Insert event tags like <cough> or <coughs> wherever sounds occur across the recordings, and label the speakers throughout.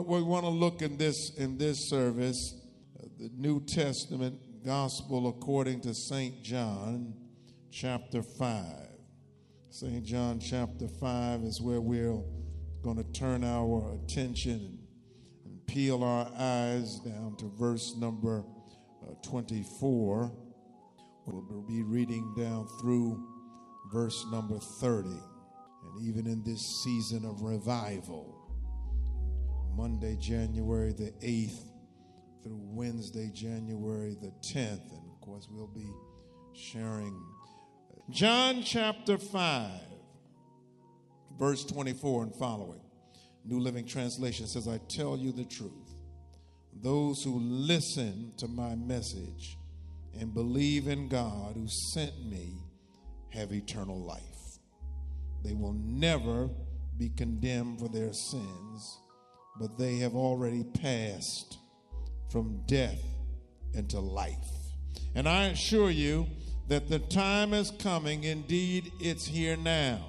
Speaker 1: We want to look in this in this service, uh, the New Testament Gospel according to Saint John, chapter five. Saint John chapter five is where we're going to turn our attention and, peel our eyes down to verse number uh, 24. We'll be reading down through verse number 30. And even in this season of revival, Monday, January the 8th through Wednesday, January the 10th. And of course, we'll be sharing uh, John chapter 5, verse 24 and following. New Living Translation says, I tell you the truth. Those who listen to my message and believe in God who sent me have eternal life. They will never be condemned for their sins but they have already passed from death into life. And I assure you that the time is coming, indeed, it's here now,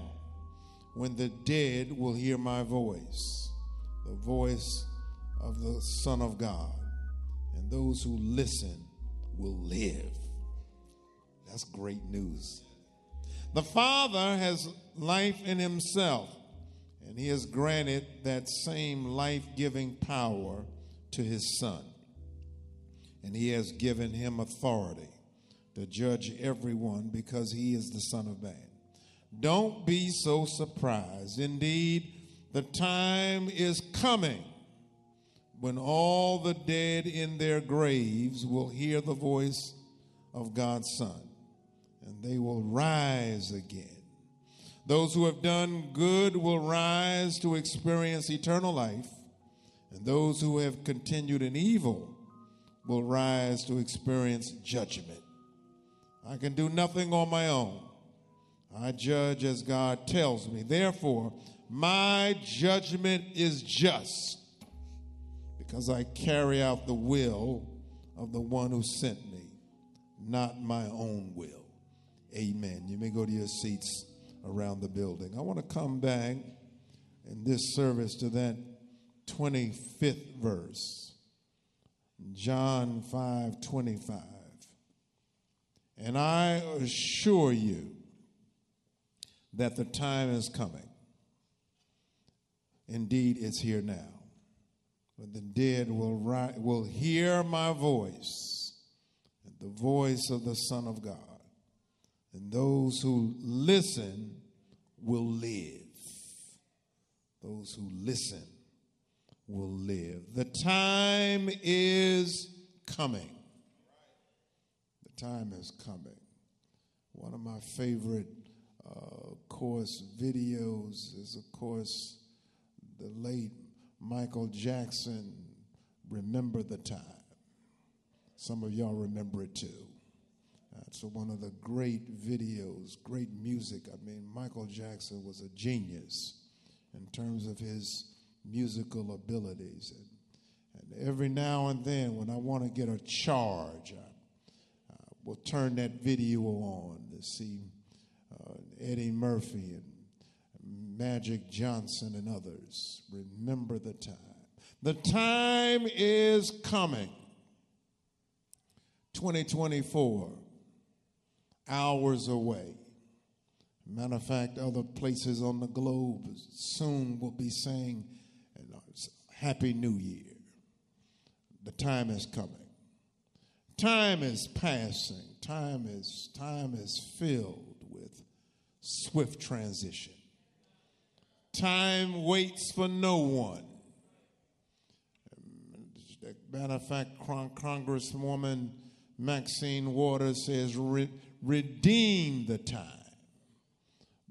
Speaker 1: when the dead will hear my voice, the voice of the Son of God, and those who listen will live. That's great news. The Father has life in Himself and he has granted that same life giving power to his son. And he has given him authority to judge everyone because he is the Son of Man. Don't be so surprised. Indeed, the time is coming when all the dead in their graves will hear the voice of God's Son, and they will rise again those who have done good will rise to experience eternal life, and those who have continued in evil will rise to experience judgment. I can do nothing on my own. I judge as God tells me. Therefore, my judgment is just because I carry out the will of the one who sent me, not my own will. Amen. You may go to your seats around the building. I want to come back in this service to that 25th verse, John 5 25. And I assure you that the time is coming. Indeed, it's here now. When the dead will, ri- will hear my voice, the voice of the Son of God and those who listen will live. Those who listen will live. The time is coming. The time is coming. One of my favorite uh, course videos is, of course, the late Michael Jackson, Remember the Time. Some of y'all remember it too. That's one of the great videos, great music. I mean, Michael Jackson was a genius in terms of his musical abilities. And, and every now and then, when I want to get a charge, I, I will turn that video on to see uh, Eddie Murphy and Magic Johnson and others. Remember the time. The time is coming. 2024 hours away. Matter of fact, other places on the globe soon will be saying, Happy New Year. The time is coming. Time is passing. Time is, time is filled with swift transition. Time waits for no one. Matter of fact, Congresswoman Maxine Waters says, redeem the time.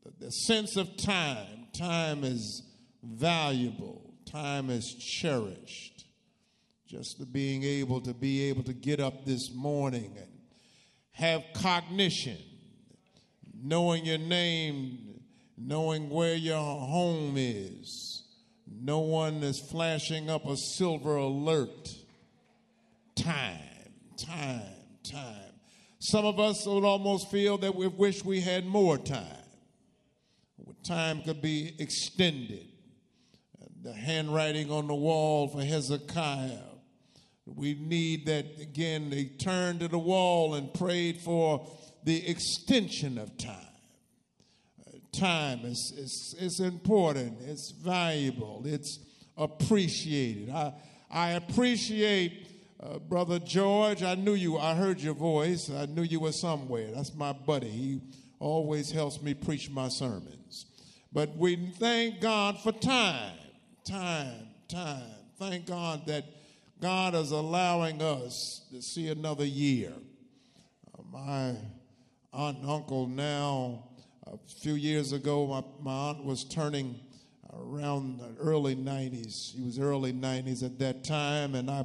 Speaker 1: The, the sense of time, time is valuable, time is cherished. Just the being able to be able to get up this morning and have cognition, knowing your name, knowing where your home is. No one is flashing up a silver alert. Time, time, time. Some of us would almost feel that we wish we had more time. Time could be extended. The handwriting on the wall for Hezekiah. We need that again. They turned to the wall and prayed for the extension of time. Uh, time is, is, is important, it's valuable, it's appreciated. I, I appreciate uh, Brother George, I knew you. I heard your voice. I knew you were somewhere. That's my buddy. He always helps me preach my sermons. But we thank God for time, time, time. Thank God that God is allowing us to see another year. Uh, my aunt and uncle now, a few years ago, my, my aunt was turning around the early 90s. She was early 90s at that time, and I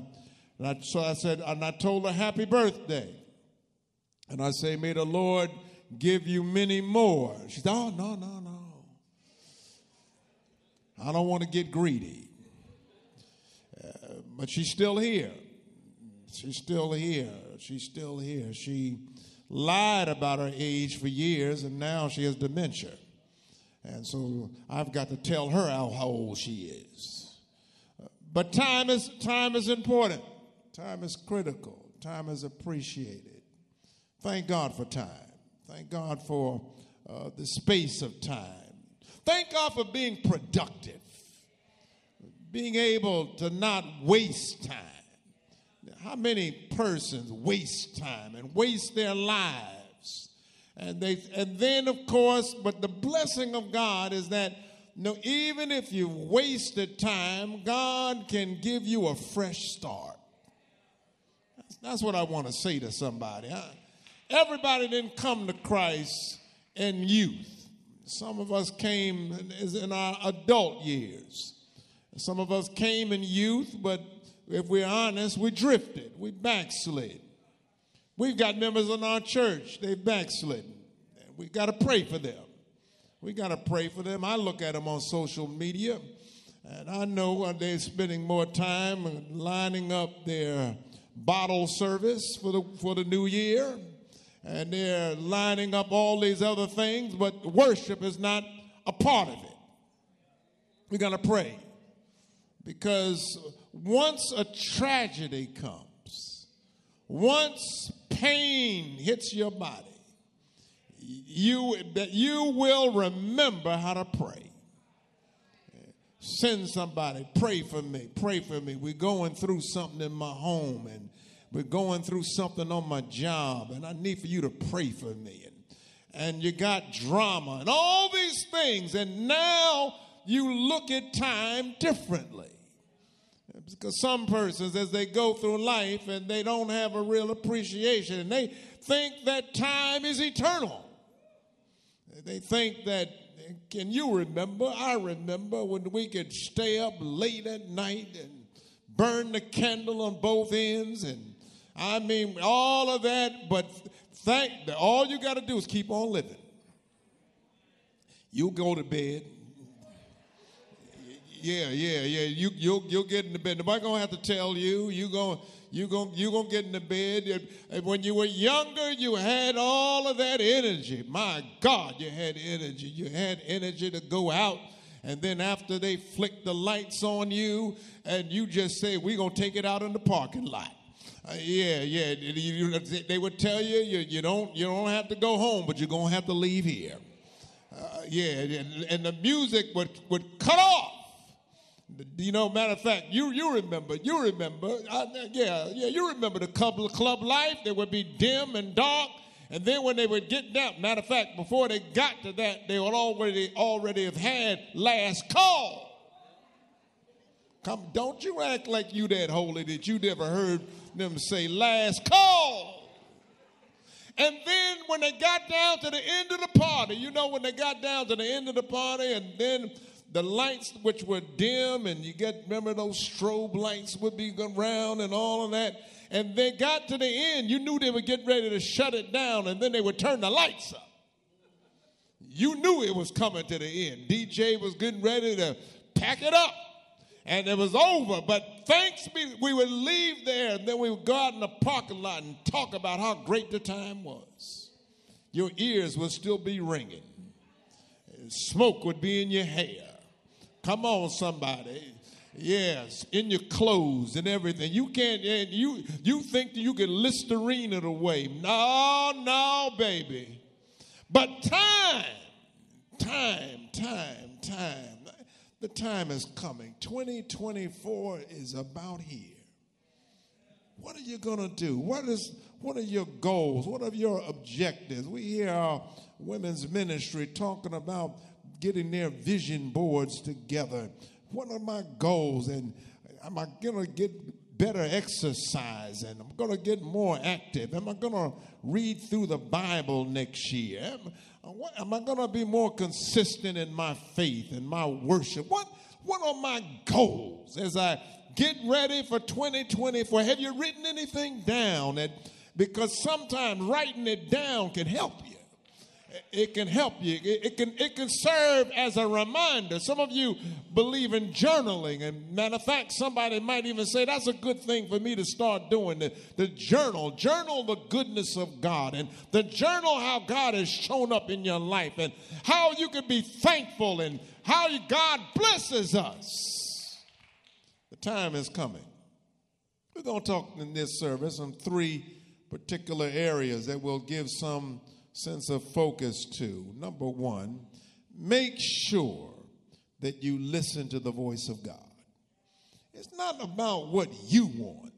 Speaker 1: and I, so I said, and I told her, Happy birthday. And I say, May the Lord give you many more. She said, Oh, no, no, no. I don't want to get greedy. Uh, but she's still here. She's still here. She's still here. She lied about her age for years, and now she has dementia. And so I've got to tell her how, how old she is. But time is, time is important. Time is critical, time is appreciated. Thank God for time. Thank God for uh, the space of time. Thank God for being productive, being able to not waste time. How many persons waste time and waste their lives? And they and then of course, but the blessing of God is that no, even if you wasted time, God can give you a fresh start. That's what I want to say to somebody. Everybody didn't come to Christ in youth. Some of us came in our adult years. Some of us came in youth, but if we're honest, we drifted, we backslid. We've got members in our church, they've backslidden. We got to pray for them. We got to pray for them. I look at them on social media, and I know uh, they're spending more time lining up their bottle service for the, for the new year, and they're lining up all these other things, but worship is not a part of it. We're going to pray because once a tragedy comes, once pain hits your body, you, that you will remember how to pray. Send somebody, pray for me, pray for me. We're going through something in my home and we're going through something on my job and I need for you to pray for me. And, and you got drama and all these things. And now you look at time differently. Because some persons, as they go through life and they don't have a real appreciation, and they think that time is eternal. They think that can you remember? I remember when we could stay up late at night and burn the candle on both ends and I mean all of that, but thank all you got to do is keep on living. You go to bed. Yeah, yeah, yeah. You you'll you'll get in the bed. Nobody gonna have to tell you. You going you going you gonna get in the bed. When you were younger, you had all of that energy. My God, you had energy. You had energy to go out. And then after they flick the lights on you, and you just say, "We're gonna take it out in the parking lot." Uh, yeah, yeah. You, they would tell you, you you don't you don't have to go home, but you're gonna have to leave here. Uh, yeah, and, and the music would would cut off you know, matter of fact, you you remember, you remember, uh, yeah, yeah, you remember the club, club life. They would be dim and dark, and then when they would get down, matter of fact, before they got to that, they would already already have had last call. Come, don't you act like you that holy that you never heard them say last call. And then when they got down to the end of the party, you know, when they got down to the end of the party, and then the lights which were dim, and you get remember those strobe lights would be around and all of that. And they got to the end, you knew they were getting ready to shut it down, and then they would turn the lights up. You knew it was coming to the end. DJ was getting ready to pack it up and it was over. But thanks be, we would leave there and then we would go out in the parking lot and talk about how great the time was. Your ears would still be ringing, smoke would be in your hair. Come on, somebody. Yes, in your clothes and everything. You can't, eh, you, you think you can Listerine it away. No, no, baby. But time, time, time, time the time is coming. 2024 is about here. What are you going to do? What is what are your goals? What are your objectives? We hear our women's ministry talking about getting their vision boards together. What are my goals? And am I going to get better exercise? And I'm going to get more active? Am I going to read through the Bible next year? Am, Uh, what, am I going to be more consistent in my faith and my worship? What, what are my goals as I get ready for 2024? Have you written anything down? That, because sometimes writing it down can help you it can help you. It, can it can serve as a reminder. Some of you believe in journaling, and matter of fact, somebody might even say that's a good thing for me to start doing. The, the journal, journal the goodness of God, and the journal how God has shown up in your life, and how you can be thankful, and how God blesses us. The time is coming. We're going to talk in this service on three particular areas that will give some sense of focus to. Number one, make sure that you listen to the voice of God. It's not about what you want.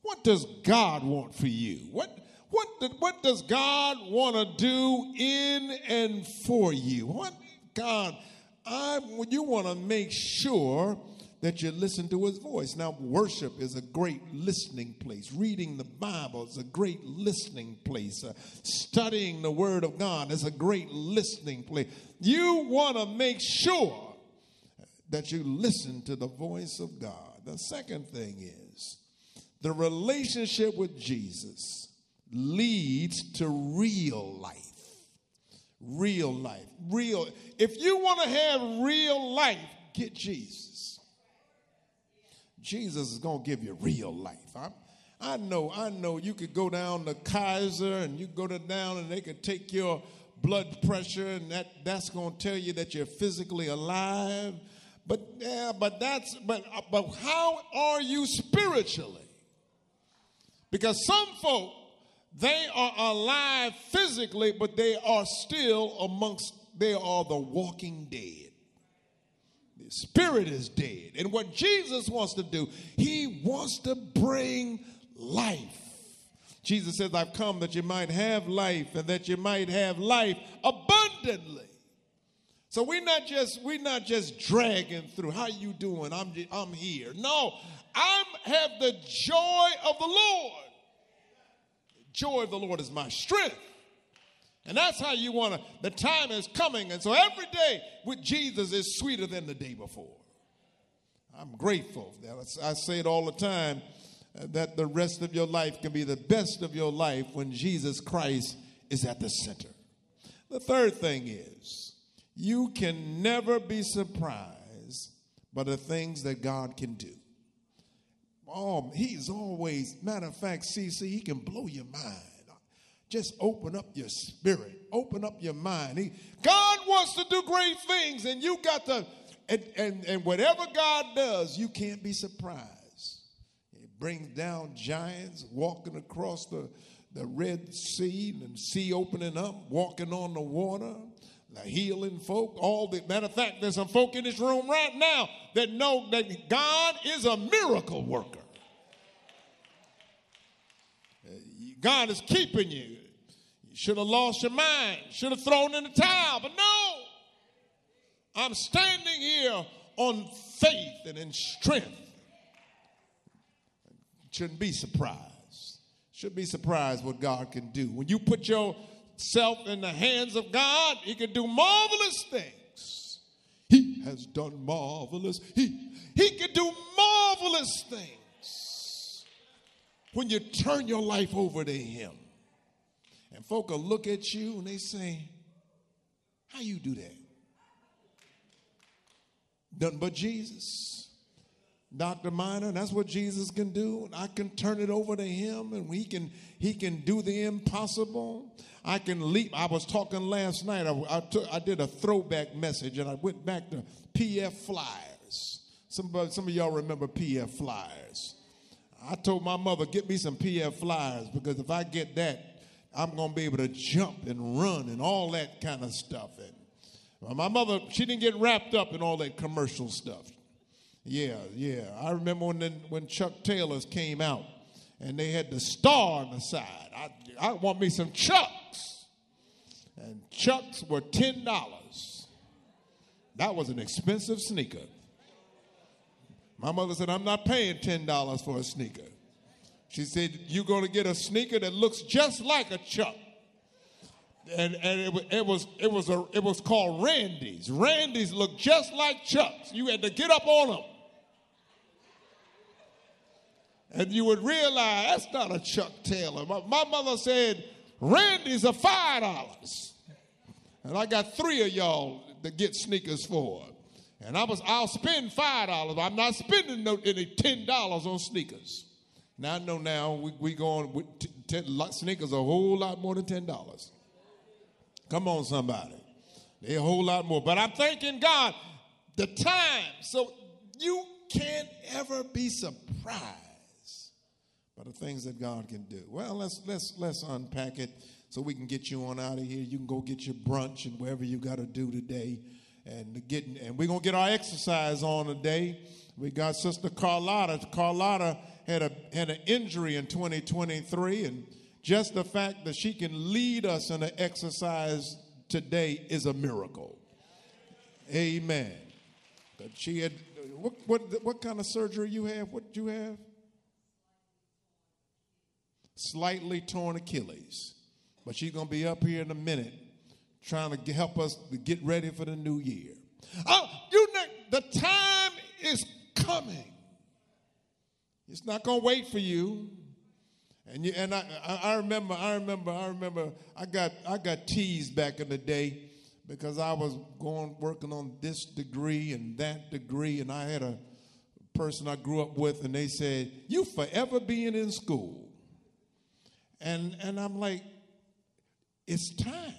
Speaker 1: What does God want for you? What, what, what does God want to do in and for you? What God, I, you want to make sure that you listen to his voice. Now, worship is a great listening place. Reading the Bible is a great listening place. Uh, studying the Word of God is a great listening place. You want to make sure that you listen to the voice of God. The second thing is the relationship with Jesus leads to real life. Real life. Real. If you want to have real life, get Jesus. Jesus is going to give you real life. I, I know, I know you could go down to Kaiser and you go to down and they could take your blood pressure and that, that's going to tell you that you're physically alive. But yeah, but that's but uh, but how are you spiritually? Because some folk they are alive physically, but they are still amongst they are the walking dead spirit is dead. And what Jesus wants to do, he wants to bring life. Jesus says, I've come that you might have life and that you might have life abundantly. So we're not just we're not just dragging through. How you doing? I'm I'm here. No, I have the joy of the Lord. The joy of the Lord is my strength. And that's how you want to, the time is coming. And so every day with Jesus is sweeter than the day before. I'm grateful. I say it all the time uh, that the rest of your life can be the best of your life when Jesus Christ is at the center. The third thing is you can never be surprised by the things that God can do. Oh, he's always, matter of fact, CC, he can blow your mind just open up your spirit, open up your mind. He, God wants to do great things, and you got to, and, and, and whatever God does, you can't be surprised. He brings down giants walking across the, the Red Sea and sea opening up, walking on the water, the healing folk. All the matter of fact, there's some folk in this room right now that know that God is a miracle worker. Uh, God is keeping you. Should have lost your mind, should have thrown in the towel, but no. I'm standing here on faith and in strength. Shouldn't be surprised. Should be surprised what God can do. When you put yourself in the hands of God, He can do marvelous things. He has done marvelous. He, he can do marvelous things when you turn your life over to Him. And folk will look at you and they say, How you do that? Nothing but Jesus. Dr. Miner, that's what Jesus can do. I can turn it over to him and he can he can do the impossible. I can leap. I was talking last night. I, I, took, I did a throwback message and I went back to PF Flyers. Some, some of y'all remember PF Flyers. I told my mother, get me some PF Flyers because if I get that, I'm going to be able to jump and run and all that kind of stuff. And my mother, she didn't get wrapped up in all that commercial stuff. Yeah, yeah. I remember when when Chuck Taylors came out and they had the star on the side. I, I want me some Chucks. And Chucks were $10. That was an expensive sneaker. My mother said, I'm not paying $10 for a sneaker. She said, You're going to get a sneaker that looks just like a Chuck. And, and it, it, was it was a it was called Randy's. Randy's looked just like Chucks. You had to get up on them. And you would realize that's not a Chuck Taylor. My, my mother said, Randy's are five dollars. And I got three of y'all to get sneakers for. And I was, I'll spend five dollars. I'm not spending no, any ten dollars on sneakers. Now I know now we we going with t- ten, sneakers a whole lot more than ten dollars. Come on, somebody, they a whole lot more. But I'm thanking God the time, so you can't ever be surprised by the things that God can do. Well, let's let's let's unpack it so we can get you on out of here. You can go get your brunch and whatever you got to do today, and get and we're gonna get our exercise on today. We got Sister Carlotta. Carlotta had a had an injury in 2023, and just the fact that she can lead us in an exercise today is a miracle. Amen. But she had what what what kind of surgery you have? What did you have? Slightly torn Achilles. But she's gonna be up here in a minute trying to help us to get ready for the new year. Oh, you know, the time is coming. It's not going to wait for you. And you, and I, I remember, I remember, I remember, I got, I got teased back in the day because I was going working on this degree and that degree, and I had a person I grew up with, and they said, "You forever being in school," and and I'm like, it's time.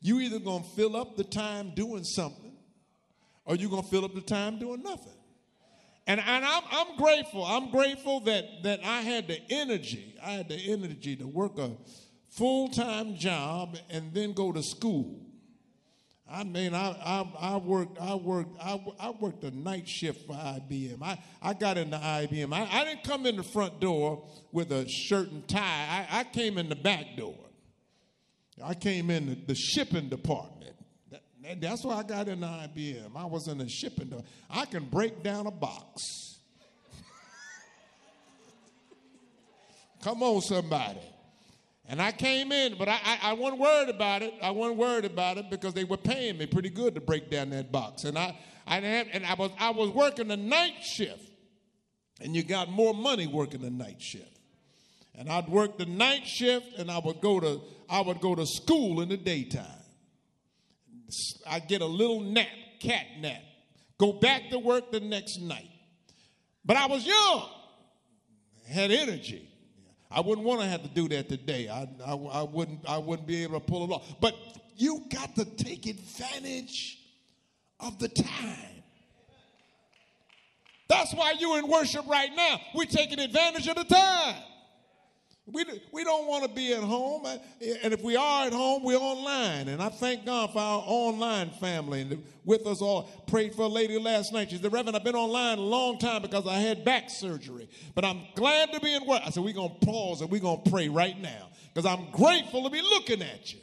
Speaker 1: You either gonna fill up the time doing something, or you gonna fill up the time doing nothing. And, and I'm, I'm grateful. I'm grateful that, that I had the energy. I had the energy to work a full time job and then go to school. I mean, I, I, I worked, I worked, I, I worked a night shift for IBM. I, I got into IBM. I, I didn't come in the front door with a shirt and tie. I, I came in the back door. I came in the, the shipping department. That's why I got an IBM. I was in the shipping. Door. I can break down a box. <laughs> Come on, somebody. And I came in, but I, I, I, wasn't worried about it. I wasn't worried about it because they were paying me pretty good to break down that box. And I, I had, and I was I was working the night shift, and you got more money working the night shift. And I'd work the night shift, and I would go to I would go to school in the daytime. I get a little nap, cat nap, go back to work the next night. But I was young, had energy. I wouldn't want to have to do that today. I, I, I, wouldn't, I wouldn't be able to pull it off. But you got to take advantage of the time. That's why you're in worship right now. We're taking advantage of the time. We, we don't want to be at home. And if we are at home, we're online. And I thank God for our online family and with us all. Prayed for a lady last night. She said, Reverend, I've been online a long time because I had back surgery. But I'm glad to be in work. I said, we're going to pause and we're going to pray right now because I'm grateful to be looking at you.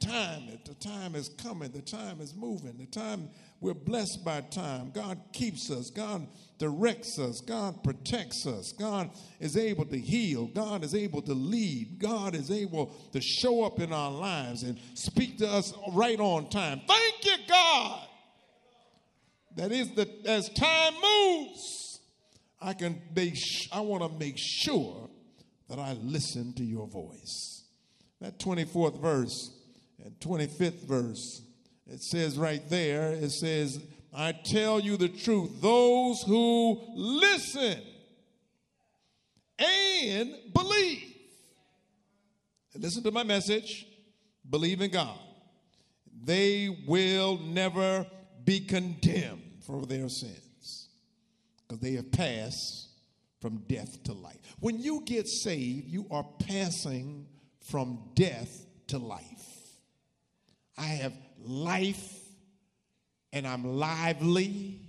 Speaker 1: The time, the time is coming. The time is moving. The time we're blessed by time. God keeps us. God directs us. God protects us. God is able to heal. God is able to lead. God is able to show up in our lives and speak to us right on time. Thank you, God. That is that as time moves, I can make I want to make sure that I listen to your voice. That 24th verse and 25th verse, it says right there, it says, I tell you the truth, those who listen and believe. listen to my message, believe in God. They will never be condemned for their sins because they have passed from death to life. When you get saved, you are passing from death to life. I have life and I'm lively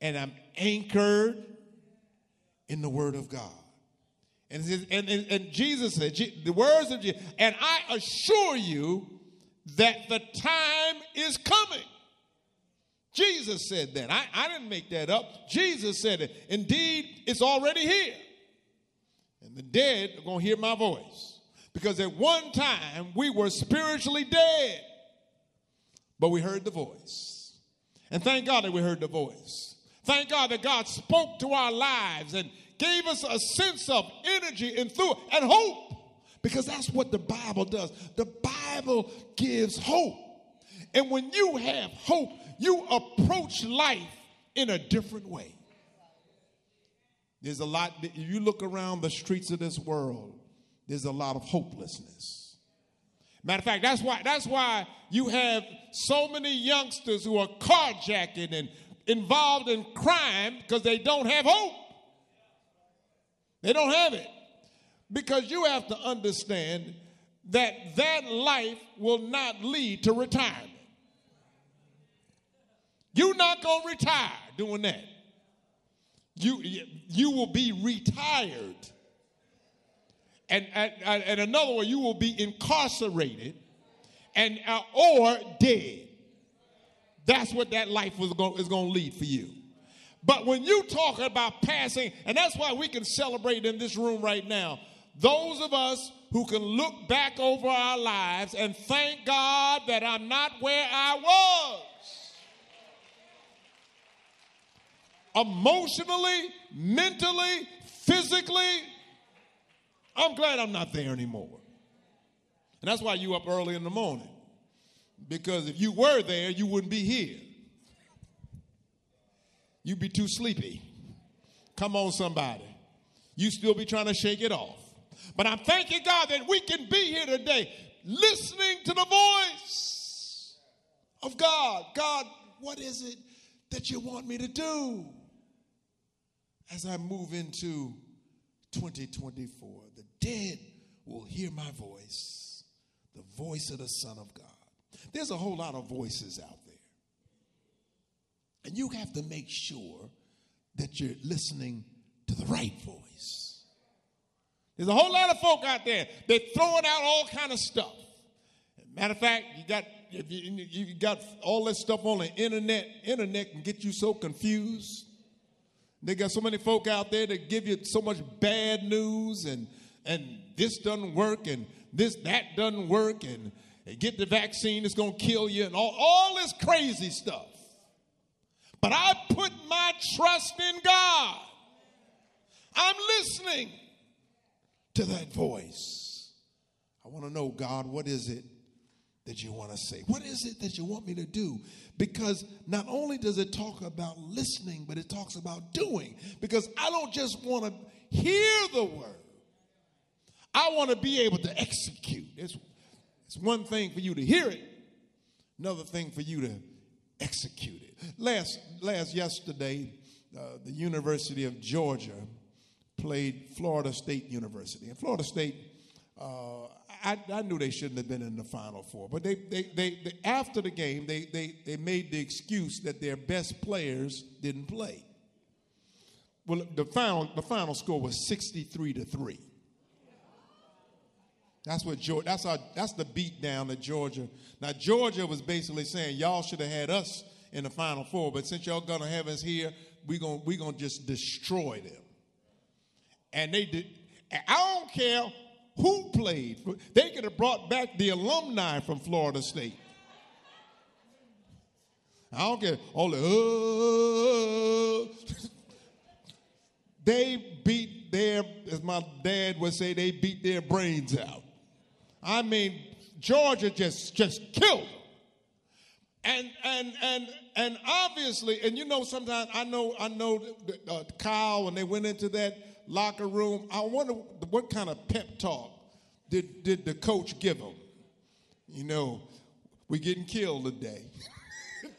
Speaker 1: and I'm anchored in the Word of God. And, and, and, Jesus said, the words of Jesus, and I assure you that the time is coming. Jesus said that. I, I didn't make that up. Jesus said it. Indeed, it's already here. And the dead are going to hear my voice. Because at one time we were spiritually dead, but we heard the voice. And thank God that we heard the voice. Thank God that God spoke to our lives and gave us a sense of energy and through and hope. Because that's what the Bible does. The Bible gives hope. And when you have hope, you approach life in a different way. There's a lot, you look around the streets of this world, there's a lot of hopelessness. Matter of fact, that's why, that's why you have so many youngsters who are carjacking and involved in crime because they don't have hope. They don't have it. Because you have to understand that that life will not lead to retirement. You're not going to retire doing that. You, you will be retired. And, and, and another way, you will be incarcerated and, uh, or dead. That's what that life was going, is going to lead for you. But when you talk about passing, and that's why we can celebrate in this room right now, those of us who can look back over our lives and thank God that I'm not where I was. emotionally, mentally, physically. I'm glad I'm not there anymore. And that's why you up early in the morning. Because if you were there, you wouldn't be here. You'd be too sleepy. Come on, somebody. You still be trying to shake it off. But I'm thanking God that we can be here today listening to the voice of God. God, what is it that you want me to do? as I move into 2024. Dead will hear my voice, the voice of the Son of God. There's a whole lot of voices out there. And you have to make sure that you're listening to the right voice. There's a whole lot of folk out there. They're throwing out all kind of stuff. Matter of fact, you got you, you got all this stuff on the internet. Internet can get you so confused. They got so many folk out there that give you so much bad news and and this doesn't work and this that doesn't work and get the vaccine it's going to kill you and all, all this crazy stuff. But I put my trust in God. I'm listening to that voice. I want to know, God, what is it that you want to say? What is it that you want me to do? Because not only does it talk about listening, but it talks about doing. Because I don't just want to hear the word, I want to be able to execute. It's, it's one thing for you to hear it, another thing for you to execute it. Last, last yesterday, uh, the University of Georgia played Florida State University. And Florida State uh, I, I, knew they shouldn't have been in the Final Four, but they, they, they, they, after the game, they, they, they made the excuse that their best players didn't play. Well, the final, the final score was 63 to 3. That's what Georgia, that's our, that's the beat down that Georgia. Now Georgia was basically saying y'all should have had us in the Final Four. But since y'all gonna have us here, we're gonna we gonna just destroy them. And they did. I don't care who played. They could have brought back the alumni from Florida State. I don't care. All the, uh, <laughs> they beat their, as my dad would say, they beat their brains out. I mean, Georgia just just killed them. And and and and obviously, and you know, sometimes I know I know uh, Kyle when they went into that locker room. I wonder what kind of pep talk did did the coach give them? You know, we're getting killed today. <laughs>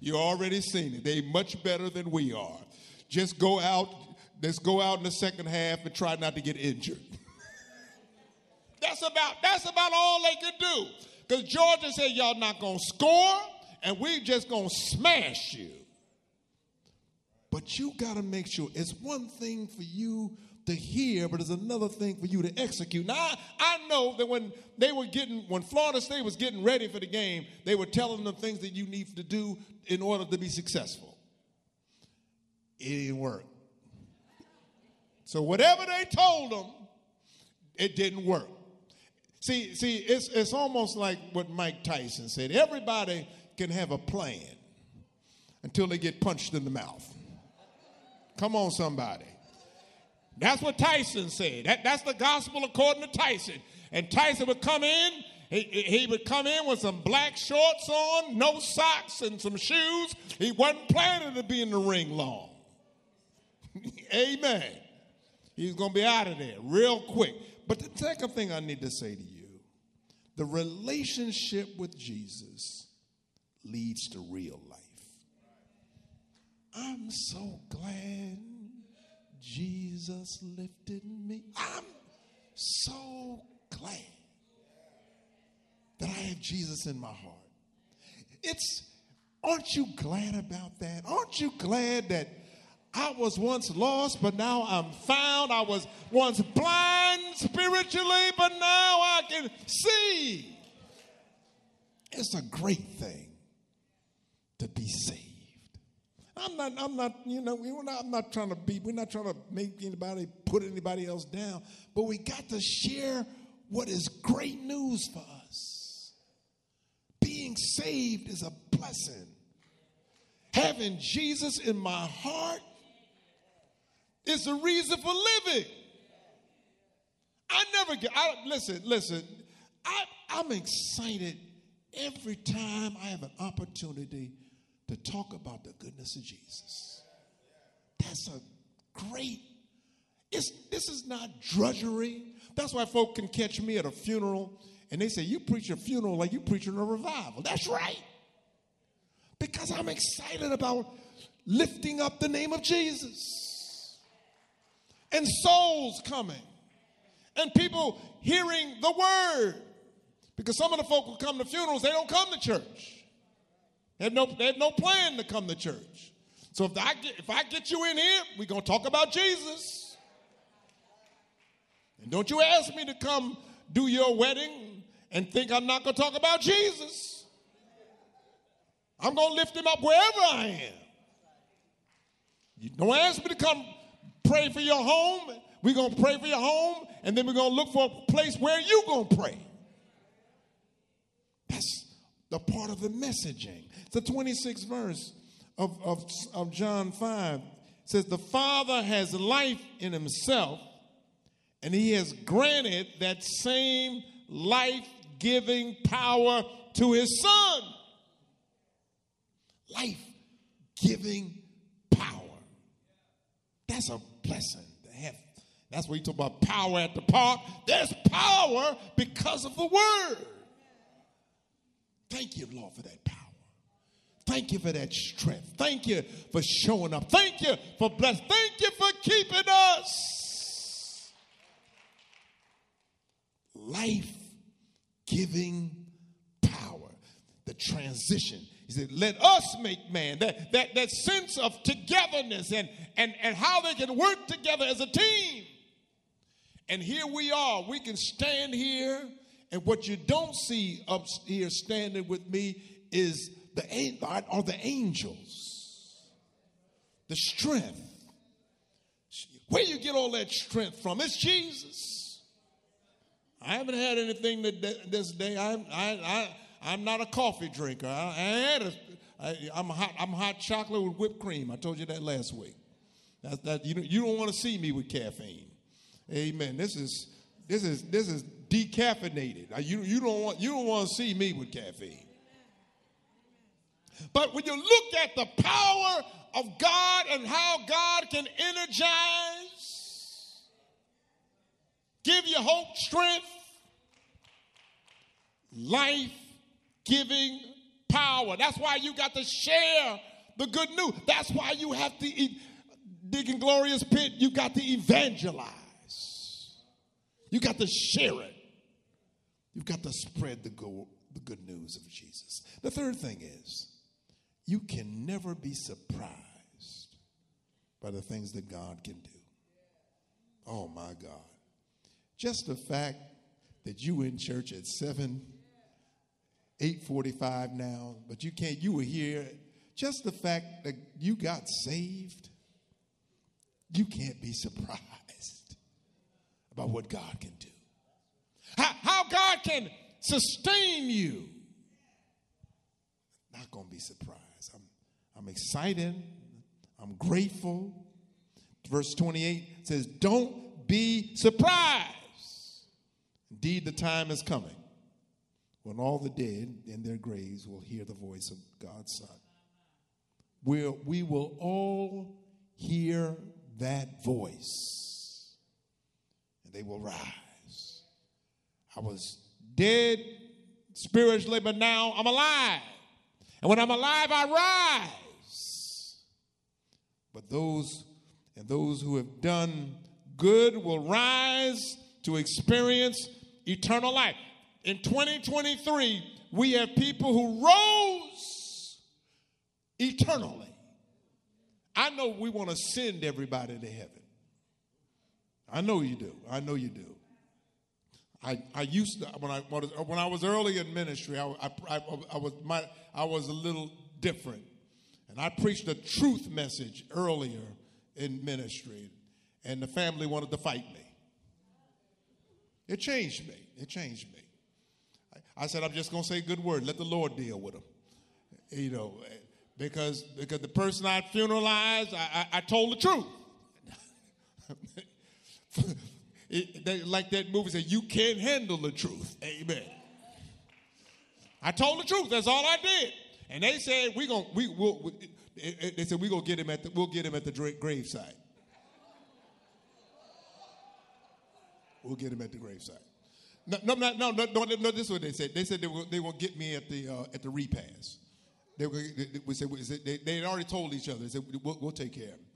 Speaker 1: you already seen it. They much better than we are. Just go out. Let's go out in the second half and try not to get injured. <laughs> that's about that's about all they could do. Because Georgia said y'all not gonna score, and we just gonna smash you. But you gotta make sure it's one thing for you to hear, but it's another thing for you to execute. Now, I, I, know that when they were getting, when Florida State was getting ready for the game, they were telling them things that you need to do in order to be successful. It didn't work. So whatever they told them, it didn't work. See, see, it's, it's almost like what Mike Tyson said. Everybody can have a plan until they get punched in the mouth. Come on, somebody. That's what Tyson said. That, that's the gospel according to Tyson. And Tyson would come in, he, he would come in with some black shorts on, no socks, and some shoes. He wasn't planning to be in the ring long. <laughs> Amen. He's going to be out of there real quick. But the second thing I need to say to you the relationship with Jesus leads to real life. I'm so glad Jesus lifted me. I'm so glad that I have Jesus in my heart. It's, aren't you glad about that? Aren't you glad that I was once lost, but now I'm found? I was once blind spiritually, but now I can see. It's a great thing to be saved. I'm not, I'm not, you know, we're not, I'm not trying to be, we're not trying to make anybody put anybody else down, but we got to share what is great news for us. Being saved is a blessing. Having Jesus in my heart is a reason for living. I never get, I, listen, listen, I, I'm excited every time I have an opportunity to talk about the goodness of Jesus. That's a great, it's, this is not drudgery. That's why folk can catch me at a funeral and they say, You preach a funeral like you preaching a revival. That's right. Because I'm excited about lifting up the name of Jesus and souls coming and people hearing the word. Because some of the folk who come to funerals, they don't come to church. They have no, they have no plan to come to church. So if I get, if I get you in here, we're going to talk about Jesus. And don't you ask me to come do your wedding and think I'm not going to talk about Jesus. I'm going to lift him up wherever I am. You don't ask me to come pray for your home. We're going to pray for your home, and then we're going to look for a place where you're going to pray. That's the part of the messaging. The 26th verse of, of, of John 5 says, The Father has life in himself, and he has granted that same life giving power to his Son. Life giving power. That's a blessing. That's what you talk about power at the park. There's power because of the word. Thank you, Lord, for that power. Thank you for that strength. Thank you for showing up. Thank you for blessing. Thank you for keeping us. Life giving power. The transition. He said, let us make man. That, that, that sense of togetherness and, and, and how they can work together as a team. And here we are. We can stand here, and what you don't see up here standing with me is the are the angels, the strength. Where you get all that strength from? It's Jesus. I haven't had anything that this day. I'm I, I I'm not a coffee drinker. I, I had a I, I'm hot I'm hot chocolate with whipped cream. I told you that last week. That, that you you don't want to see me with caffeine. Amen. This is this is this is decaffeinated. You you don't want you don't want to see me with caffeine. But when you look at the power of God and how God can energize, give you hope, strength, life giving power. That's why you got to share the good news. That's why you have to eat. Digging Glorious Pit, you got to evangelize. You got to share it. You've got to spread the, go, the good news of Jesus. The third thing is, you can never be surprised by the things that God can do. Oh my God. Just the fact that you in church at 7, 845 now, but you can't, you were here. Just the fact that you got saved, you can't be surprised about what God can do. How, how God can sustain you. Not going to be surprised. I'm, I'm excited. I'm grateful. Verse 28 says, Don't be surprised. Indeed, the time is coming when all the dead in their graves will hear the voice of God's Son. We'll, we will all hear that voice, and they will rise. I was dead spiritually, but now I'm alive. And when I'm alive, I rise. But those and those who have done good will rise to experience eternal life. In 2023, we have people who rose eternally. I know we want to send everybody to heaven. I know you do. I know you do. I, I used to when I when I was early in ministry, I, I, I, I was my I was a little different, and I preached a truth message earlier in ministry, and the family wanted to fight me. It changed me. It changed me. I, I said, I'm just going to say a good word. Let the Lord deal with them. You know, because because the person I funeralized, I, I, I told the truth. <laughs> <coughs> It, they, like that movie said, you can't handle the truth. Amen. I told the truth. That's all I did. And they said we going we will. We, they said we gonna get him at the, we'll get him at the graveside. We'll get him at the graveside. No, no, no, no, no, no, This is what they said. They said they will, they will get me at the uh, at the repast. They, they, they, they, they had already told each other. They said we'll, we'll take care of him.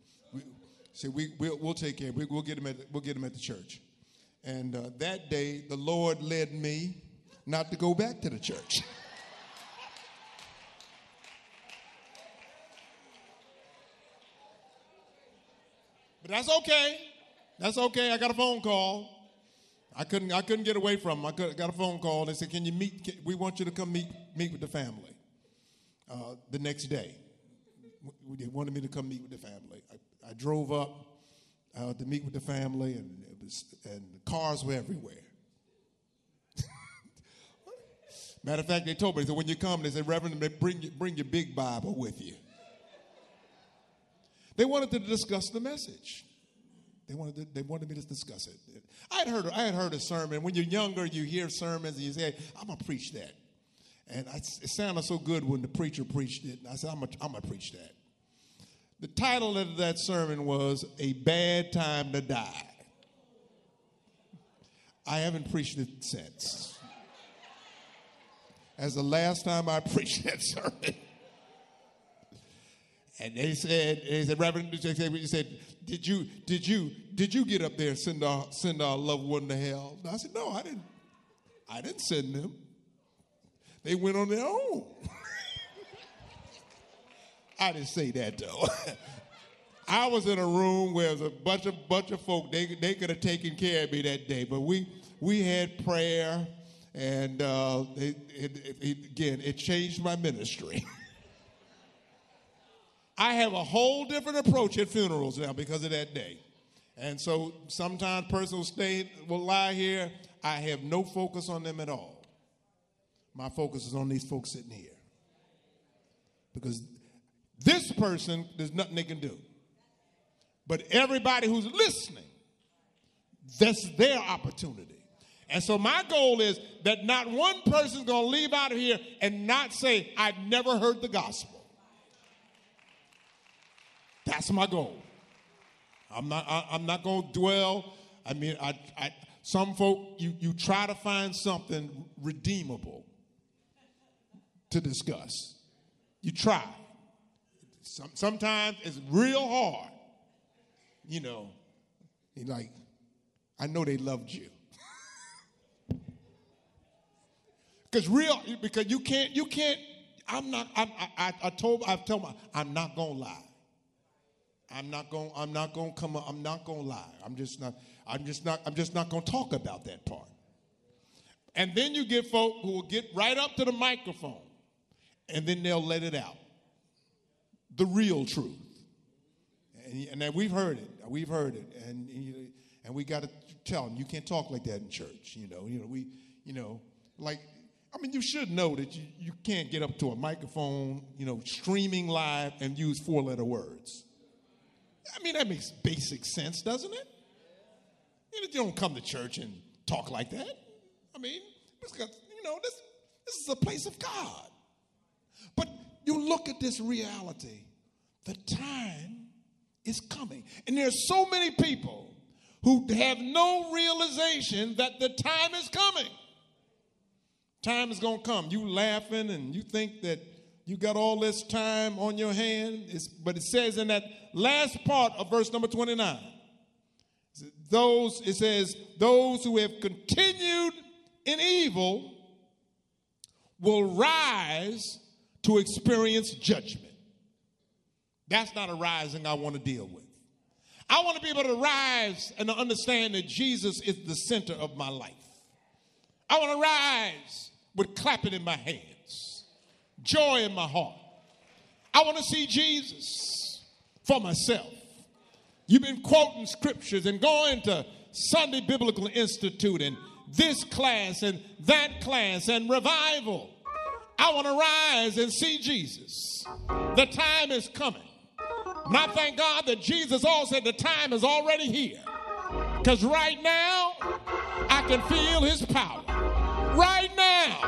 Speaker 1: Say we we'll, we'll take care. We, will get him at we'll get him at the church. And uh, that day, the Lord led me not to go back to the church. <laughs> but that's okay. That's okay. I got a phone call. I couldn't I couldn't get away from them. I got a phone call. They said, "Can you meet? Can, we want you to come meet meet with the family." Uh, the next day, they wanted me to come meet with the family. I, drove up uh, to meet with the family, and it was and the cars were everywhere. <laughs> Matter of fact, they told me, they said, when you come, they said, Reverend, bring, bring your big Bible with you. They wanted to discuss the message. They wanted, to, they wanted me to discuss it. I had, heard, I had heard a sermon. When you're younger, you hear sermons and you say, I'm going to preach that. And I, it sounded so good when the preacher preached it. I said, I'm going to preach that. The title of that sermon was A Bad Time to Die. I haven't preached it since. As the last time I <laughs> preached that sermon. And they said, they said, Reverend, they said, did you, did you, did you get up there and send our, send our loved one to hell? And I said, no, I didn't. I didn't send them. They went on their own. <laughs> I didn't say that though. <laughs> I was in a room where there was a bunch of bunch of folk. They they could have taken care of me that day, but we we had prayer, and uh, it, it, it, again, it changed my ministry. <laughs> I have a whole different approach at funerals now because of that day. And so sometimes person will stay, will lie here. I have no focus on them at all. My focus is on these folks sitting here. Because this person, there's nothing they can do. But everybody who's listening, that's their opportunity. And so my goal is that not one person's going to leave out of here and not say, I've never heard the gospel. That's my goal. I'm not, I, am not going to dwell. I mean, I, I, some folk, you, you try to find something redeemable to discuss. You try. Some, sometimes it's real hard. You know, like, I know they loved you. <laughs> Because real, because you can't, you can't, I'm not, I'm, I, I told, I've told my, I'm not to lie. I'm not to I'm not to come, Up, I'm not to lie. I'm just not, I'm just not, I'm just not to talk about that part. And then you get folk who will get right up to the microphone and then they'll let it out. The real truth. And, and we've heard it. We've heard it. And, and we got to tell them, you can't talk like that in church. You know, you know, we, you know, like, I mean, you should know that you, you can't get up to a microphone, you know, streaming live and use four letter words. I mean, that makes basic sense, doesn't it? You don't come to church and talk like that. I mean, because, you know, this, this is a place of God. You look at this reality, the time is coming. And there's so many people who have no realization that the time is coming. Time is going to come. You laughing and you think that you got all this time on your hand, it's, but it says in that last part of verse number 29, those, it says, those who have continued in evil will rise to experience judgment. That's not a rising I want to deal with. I want to be able to rise and to understand that Jesus is the center of my life. I want to rise with clapping in my hands, joy in my heart. I want to see Jesus for myself. You've been quoting scriptures and going to Sunday Biblical Institute and this class and that class and revival. I want to rise and see Jesus. The time is coming. And I thank God that Jesus also said the time is already here. Because right now, I can feel his power. Right now,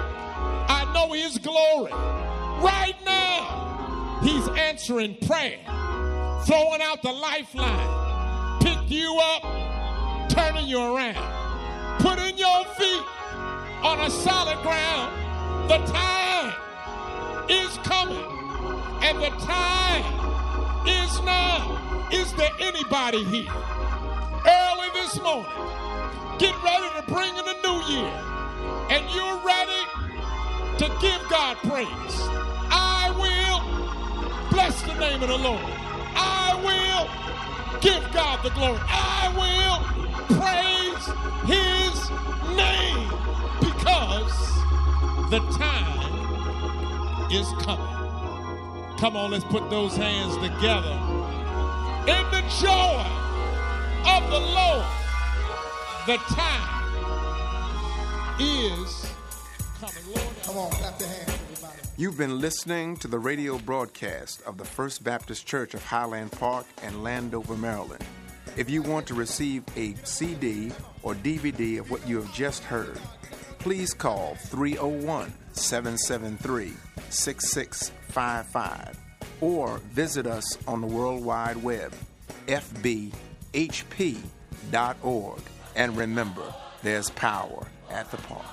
Speaker 1: I know his glory. Right now, he's answering prayer, throwing out the lifeline, pick you up, turning you around, putting your feet on a solid ground. The time is coming, and the time is now. Is there anybody here early this morning? Get ready to bring in the new year and you're ready to give God praise, I will bless the name of the Lord. I will give God the glory. I will praise his name the time is coming. Come on, let's put those hands together. In the joy of the Lord, the time is coming. Lord,
Speaker 2: Come on, clap your hands, everybody.
Speaker 3: You've been listening to the radio broadcast of the First Baptist Church of Highland Park and Landover, Maryland. If you want to receive a CD or DVD of what you have just heard, please call 301 773 6655 or visit us on the World Wide Web, fbhp.org. And remember, there's power at the park.